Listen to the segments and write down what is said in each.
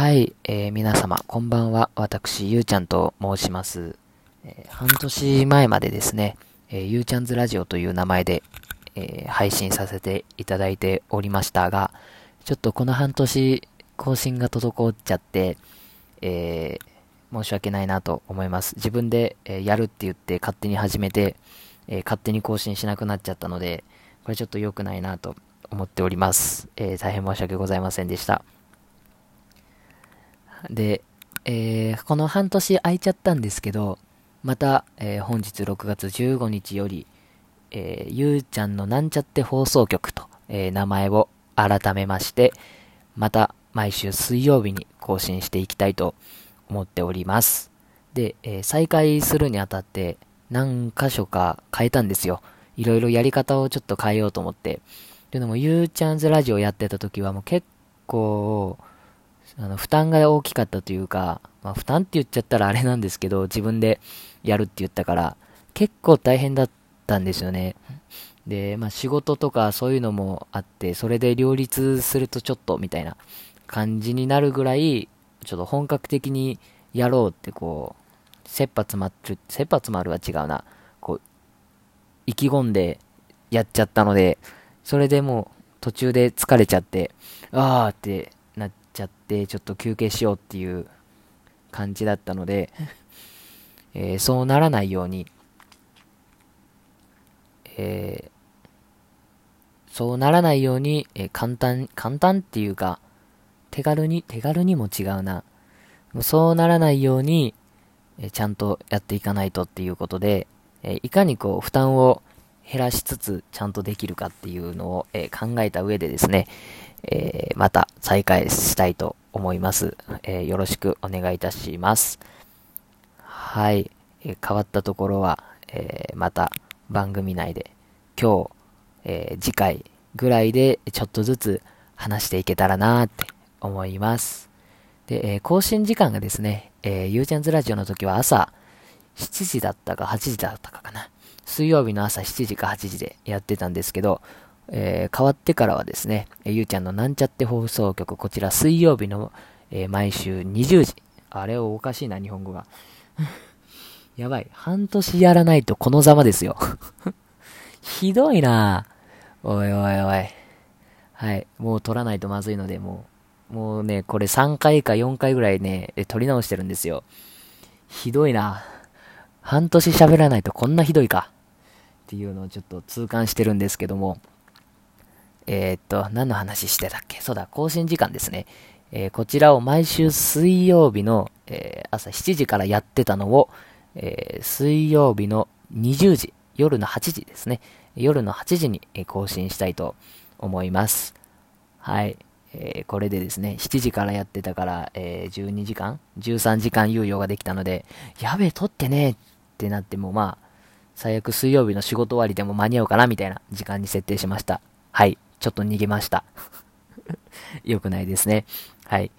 はい、えー、皆様、こんばんは。私、ゆうちゃんと申します。えー、半年前までですね、えー、ゆうちゃんズラジオという名前で、え、配信させていただいておりましたが、ちょっとこの半年、更新が滞っちゃって、え、申し訳ないなと思います。自分で、え、やるって言って勝手に始めて、え、勝手に更新しなくなっちゃったので、これちょっと良くないなと思っております。え、大変申し訳ございませんでした。で、えー、この半年空いちゃったんですけど、また、えー、本日6月15日より、えー、ゆうちゃんのなんちゃって放送局と、えー、名前を改めまして、また毎週水曜日に更新していきたいと思っております。で、え、再開するにあたって何箇所か変えたんですよ。いろいろやり方をちょっと変えようと思って。というのも、ゆうちゃんズラジオやってた時はもう結構、あの、負担が大きかったというか、まあ、負担って言っちゃったらあれなんですけど、自分でやるって言ったから、結構大変だったんですよね。で、まあ、仕事とかそういうのもあって、それで両立するとちょっとみたいな感じになるぐらい、ちょっと本格的にやろうってこう、切羽詰まる、切羽詰まるは違うな。こう、意気込んでやっちゃったので、それでもう途中で疲れちゃって、あーってちゃって、ちょっと休憩しようっていう感じだったので、えー、そうならないように、えー、そうならないように、えー、簡単、簡単っていうか、手軽に、手軽にも違うな。そうならないように、えちゃんとやっていかないとっていうことで、えいかにこう、負担を減らしつつ、ちゃんとできるかっていうのを、え考えた上でですね、えー、また再開したいと思います。えー、よろしくお願いいたします。はい。えー、変わったところは、えまた番組内で今日、え次回ぐらいでちょっとずつ話していけたらなって思います。で、え更新時間がですね、えー、ゆうちゃんズラジオの時は朝7時だったか8時だったかかな。水曜日の朝7時か8時でやってたんですけど、えー、変わってからはですね、ゆうちゃんのなんちゃって放送局、こちら水曜日の、えー、毎週20時。あれをおかしいな、日本語が。やばい。半年やらないとこのざまですよ。ひどいなおいおいおい。はい。もう撮らないとまずいので、もう、もうね、これ3回か4回ぐらいね、撮り直してるんですよ。ひどいな半年喋らないとこんなひどいか。っていうのをちょっと痛感してるんですけども。えー、っと、何の話してたっけ？そうだ、更新時間ですね。えー、こちらを毎週水曜日の、えー、朝7時からやってたのを、え水曜日の20時、夜の8時ですね。夜の8時に、更新したいと思います。はい。えーこれでですね、7時からやってたから、え12時間 ?13 時間猶予ができたので、やべえ、撮ってねってなっても、まあ、最悪水曜日の仕事終わりでも間に合うかなみたいな時間に設定しました。はい。ちょっと逃げました。良くないですね。はい。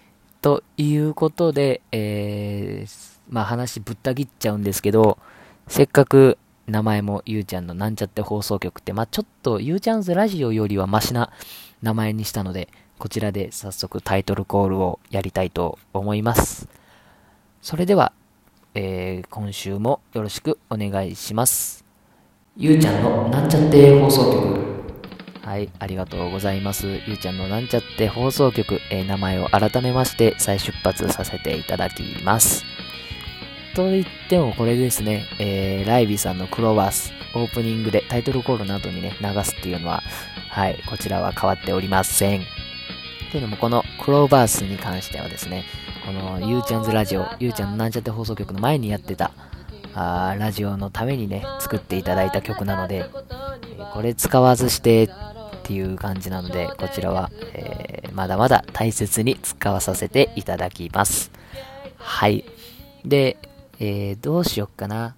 ということで、えー、まあ話ぶった切っちゃうんですけど、せっかく名前もゆうちゃんのなんちゃって放送局って、まあちょっとゆうちゃんズラジオよりはマシな名前にしたので、こちらで早速タイトルコールをやりたいと思います。それでは、えー、今週もよろしくお願いします。ゆうちゃんのなんちゃって放送局。はい、ありがとうございます。ゆうちゃんのなんちゃって放送局、えー、名前を改めまして再出発させていただきます。と言ってもこれですね、えー、ライビーさんのクローバース、オープニングでタイトルコールなどにね、流すっていうのは、はい、こちらは変わっておりません。というのも、このクローバースに関してはですね、このゆうちゃんズラジオ、ゆうちゃんのなんちゃって放送局の前にやってた、あラジオのためにね、作っていただいた曲なので、これ使わずしてっていう感じなので、こちらは、えー、まだまだ大切に使わさせていただきます。はい。で、えー、どうしよっかな。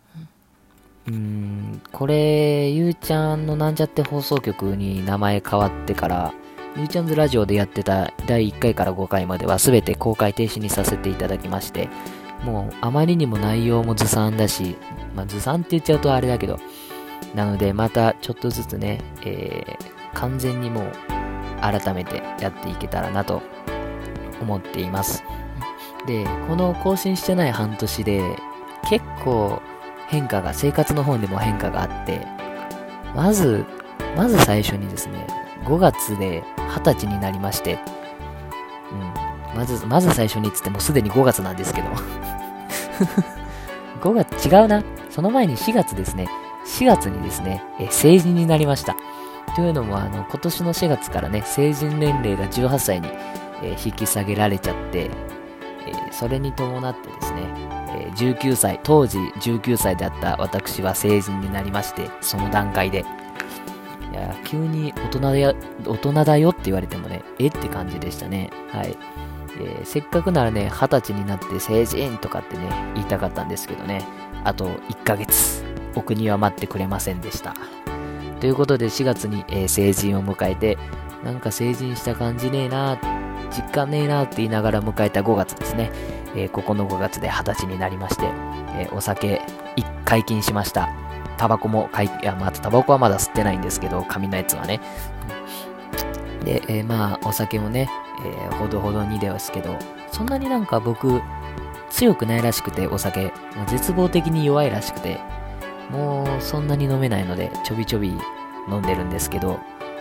うーん、これ、ゆうちゃんのなんちゃって放送局に名前変わってから、ゆうちゃんズラジオでやってた第1回から5回までは全て公開停止にさせていただきまして、もうあまりにも内容もずさんだし、まあずさんって言っちゃうとあれだけど、なのでまたちょっとずつね、えー、完全にもう改めてやっていけたらなと思っています。で、この更新してない半年で、結構変化が、生活の方でも変化があって、まず、まず最初にですね、5月で20歳になりまして、うん、まず、まず最初にっつってもすでに5月なんですけど、5月、違うな。その前に4月ですね。4月にですね、え成人になりました。というのも、あの、今年の4月からね、成人年齢が18歳に、え引き下げられちゃって、えそれに伴ってですね、え19歳、当時19歳であった私は成人になりまして、その段階で、いや、急に大人だよ、大人だよって言われてもね、えって感じでしたね。はい。えー、せっかくならね、20歳になって成人とかってね、言いたかったんですけどね、あと1ヶ月、お国は待ってくれませんでした。ということで4月に、えー、成人を迎えて、なんか成人した感じねえな、実感ねえなって言いながら迎えた5月ですね。えー、ここの5月で20歳になりまして、え、お酒1解禁しました。タバコも解禁、いや、まあ、タバコはまだ吸ってないんですけど、紙のやつはね。で、えー、まあ、お酒もね、えー、ほどほどにですけど、そんなになんか僕、強くないらしくて、お酒、絶望的に弱いらしくて、もうそんなに飲めないので、ちょびちょび飲んでるんですけど、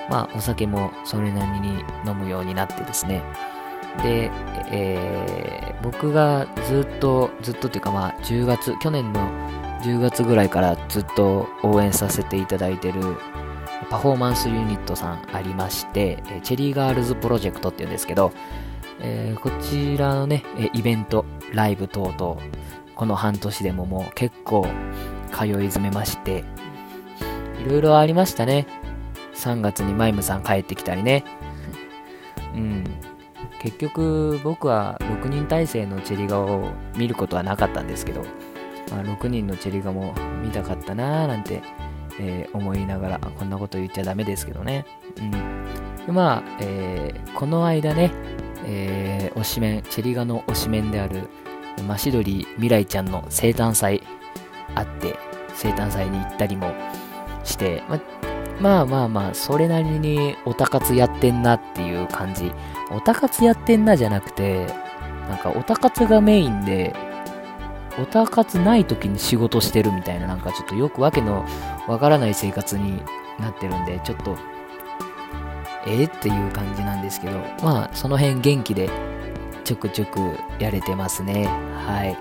まあ、お酒もそれなりに飲むようになってですね。で、えー、僕がずっと、ずっとっていうかまあ、10月、去年の10月ぐらいからずっと応援させていただいてるパフォーマンスユニットさんありまして、えチェリーガールズプロジェクトっていうんですけど、えー、こちらのね、イベント、ライブ等々、この半年でももう結構通い詰めまして、いろいろありましたね。3月にマイムさん帰ってきたりね。うん。結局僕は6人体制のチェリガを見ることはなかったんですけど、まあ、6人のチェリガも見たかったなーなんて、えー、思いながら、こんなこと言っちゃダメですけどね。うん。まあ、えー、この間ね、えー、推しメン、チェリガの推しメンである、マシドリ未来ちゃんの生誕祭あって、生誕祭に行ったりもして、ま、まあまあまあ、それなりにオタ活やってんなっていう感じ。オタ活やってんなじゃなくて、なんかオタ活がメインで、オタ活ない時に仕事してるみたいな、なんかちょっとよくわけのわからない生活になってるんで、ちょっと、え、っていう感じなんですけど、まあ、その辺元気でちょくちょくやれてますね。はい。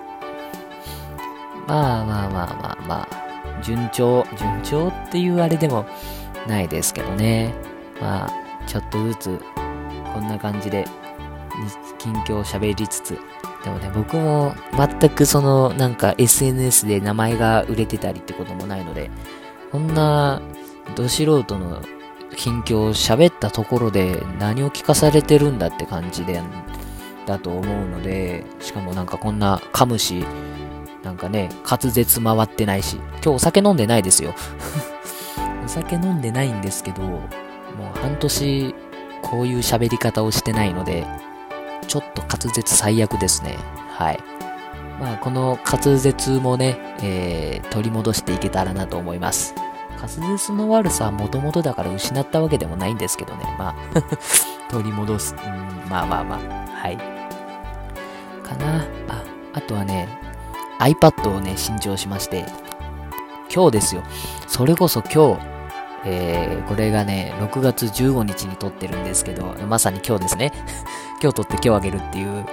まあまあまあまあまあ、順調、順調っていうあれでもないですけどね。まあ、ちょっとずつ、こんな感じで、近況を喋りつつ、でもね、僕も全くその、なんか SNS で名前が売れてたりってこともないので、こんな、ど素人の近況を喋ったところで何を聞かされてるんだって感じで、だと思うので、しかもなんかこんな噛むし、なんかね、滑舌回ってないし、今日お酒飲んでないですよ。お酒飲んでないんですけど、もう半年こういう喋り方をしてないので、ちょっと滑舌最悪ですね。はい。まあ、この滑舌もね、えー、取り戻していけたらなと思います。滑舌の悪さはもともとだから失ったわけでもないんですけどね。まあ 取り戻す。うん、まあまあまあ。はい。かな。あ、あとはね、iPad をね、新調しまして、今日ですよ。それこそ今日、えー、これがね、6月15日に撮ってるんですけど、まさに今日ですね。今日撮って今日あげるっていう、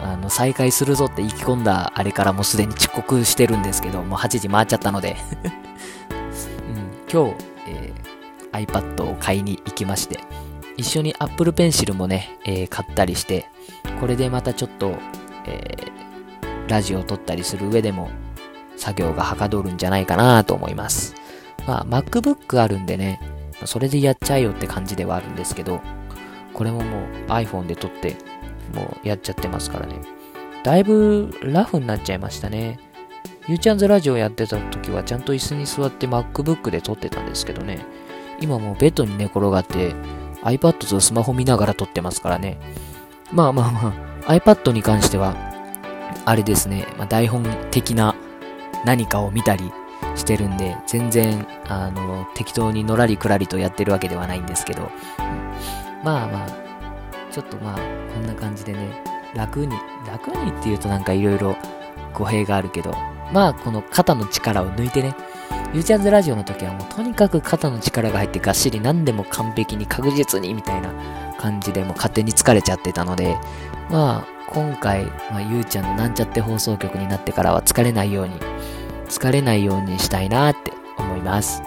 あの、再開するぞって意気込んだあれからもうすでに遅刻してるんですけど、もう8時回っちゃったので うん、今日、えー、iPad を買いに行きまして、一緒に Apple Pencil もね、えー、買ったりして、これでまたちょっと、えー、ラジオを撮ったりする上でも作業がはかどるんじゃないかなと思います。まあ MacBook あるんでね、それでやっちゃえよって感じではあるんですけど、これももう iPhone で撮ってもうやっちゃってますからね。だいぶラフになっちゃいましたね。ゆうちゃんズラジオやってた時はちゃんと椅子に座って MacBook で撮ってたんですけどね。今もうベッドに寝転がって iPad とスマホ見ながら撮ってますからね。まあまあまあ、iPad に関してはあれですね、まあ、台本的な何かを見たりしてるんで、全然、あの、適当にのらりくらりとやってるわけではないんですけど、うん、まあまあ、ちょっとまあ、こんな感じでね、楽に、楽にっていうとなんか色々語弊があるけど、まあこの肩の力を抜いてね、ゆうちゃんズラジオの時はもうとにかく肩の力が入ってがっしり何でも完璧に確実にみたいな感じでもう勝手に疲れちゃってたので、まあ今回、まあ、ゆうちゃんのなんちゃって放送局になってからは疲れないように、疲れないようにしたいなって思います。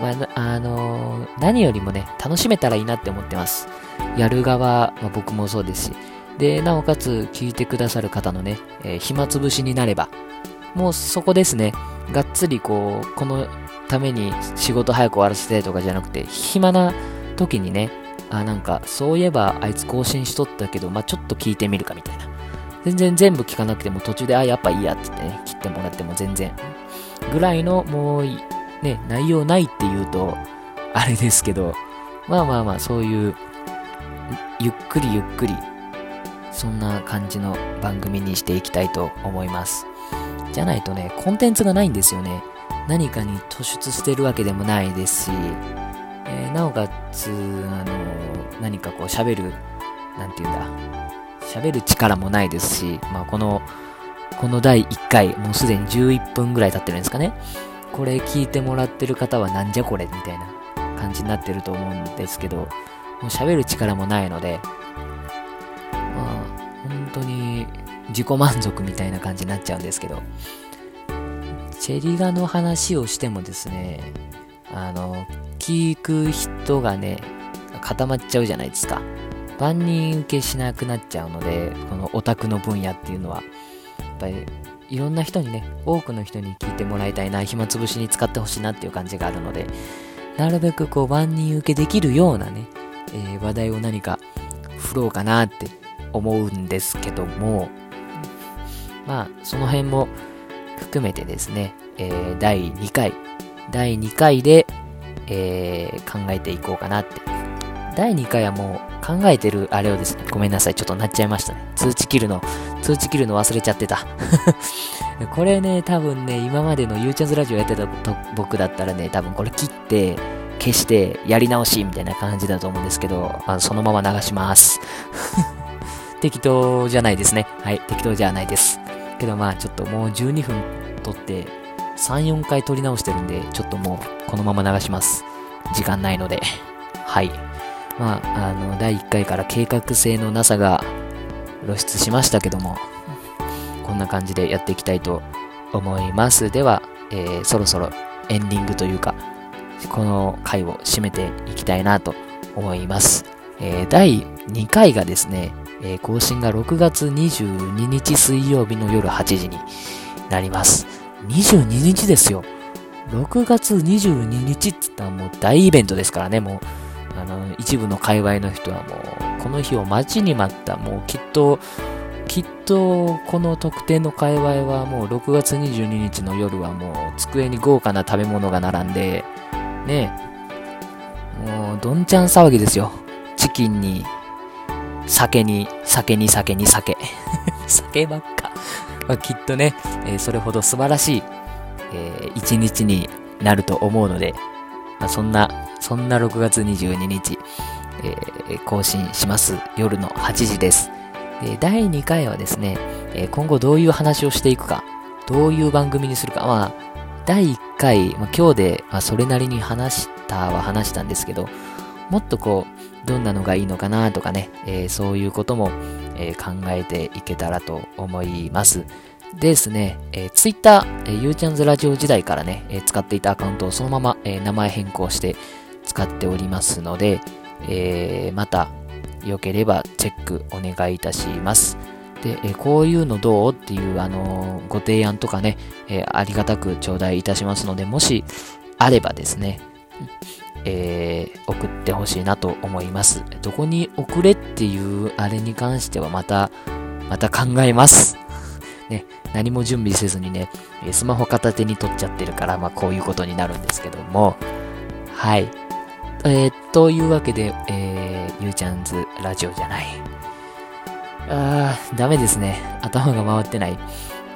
まあ、あのー、何よりもね、楽しめたらいいなって思ってます。やる側、まあ、僕もそうですし。で、なおかつ聞いてくださる方のね、えー、暇つぶしになれば、もうそこですね。がっつりこう、このために仕事早く終わらせてとかじゃなくて、暇な時にね、あ、なんか、そういえばあいつ更新しとったけど、まあ、ちょっと聞いてみるかみたいな。全然全部聞かなくても途中で、あ、やっぱいいやってってね、切ってもらっても全然。ぐらいの、もう、ね、内容ないって言うと、あれですけど、まあまあまあ、そういう、ゆっくりゆっくり、そんな感じの番組にしていきたいと思います。じゃないとね、コンテンツがないんですよね。何かに突出してるわけでもないですし、えー、なおかつ、あのー、何かこう喋る、なんていうんだ、喋る力もないですし、まあ、この、この第1回、もうすでに11分ぐらい経ってるんですかね。これ聞いてもらってる方はなんじゃこれみたいな感じになってると思うんですけど、もう喋る力もないので、まあ、本当に自己満足みたいな感じになっちゃうんですけど、チェリガの話をしてもですね、あの、聞く人がね、固まっちゃうじゃないですか。万人受けしなくなっちゃうので、このオタクの分野っていうのは、ぱりいろんな人にね、多くの人に聞いてもらいたいな、暇つぶしに使ってほしいなっていう感じがあるので、なるべくこう万人受けできるようなね、えー、話題を何か振ろうかなって思うんですけども、まあ、その辺も含めてですね、えー、第2回、第2回で、えー、考えていこうかなって。第2回はもう考えてるあれをですね、ごめんなさい、ちょっとなっちゃいましたね。通知切るの、通知切るの忘れちゃってた。これね、多分ね、今までのゆうちゃんズラジオやってた僕だったらね、多分これ切って、消して、やり直しみたいな感じだと思うんですけど、あのそのまま流します。適当じゃないですね。はい、適当じゃないです。けどまあ、ちょっともう12分撮って、3、4回撮り直してるんで、ちょっともうこのまま流します。時間ないので。はい。まあ、あの、第1回から計画性のなさが露出しましたけども、こんな感じでやっていきたいと思います。では、えー、そろそろエンディングというか、この回を締めていきたいなと思います。えー、第2回がですね、えー、更新が6月22日水曜日の夜8時になります。22日ですよ。6月22日って言ったらもう大イベントですからね、もう、あの、一部の界隈の人はもう、この日を待ちに待った、もうきっと、きっと、この特定の界隈はもう6月22日の夜はもう机に豪華な食べ物が並んで、ね、もうどんちゃん騒ぎですよ。チキンに、酒に、酒に酒に酒。酒ばっか。まあ、きっとね、えー、それほど素晴らしい、えー、一日になると思うので、まあ、そんな、そんな6月22日、えー、更新します。夜の8時です。で、第2回はですね、え今後どういう話をしていくか、どういう番組にするか、まあ、第1回、まあ、今日で、まあ、それなりに話したは話したんですけど、もっとこう、どんなのがいいのかなとかね、えー、そういうことも、えー、考えていけたらと思います。ですね、えー、Twitter、えー、ゆうちゃんずラジオ時代からね、えー、使っていたアカウントをそのまま、えー、名前変更して使っておりますので、えー、また、よければチェックお願いいたします。で、え、こういうのどうっていう、あの、ご提案とかね、え、ありがたく頂戴いたしますので、もしあればですね、えー、送ってほしいなと思います。どこに送れっていうあれに関してはまた、また考えます。ね、何も準備せずにね、スマホ片手に取っちゃってるから、まあこういうことになるんですけども、はい。えー、というわけで、えー、ゆうちゃんズラジオじゃない。あー、ダメですね。頭が回ってない。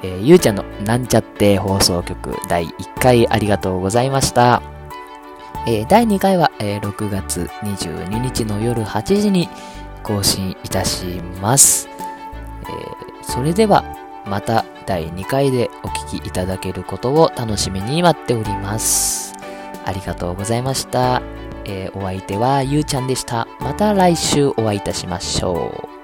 えー、ゆうちゃんのなんちゃって放送局第1回ありがとうございました。えー、第2回は、えー、6月22日の夜8時に更新いたします。えー、それでは、また第2回でお聞きいただけることを楽しみに待っております。ありがとうございました。えー、お相手はゆうちゃんでした。また来週お会いいたしましょう。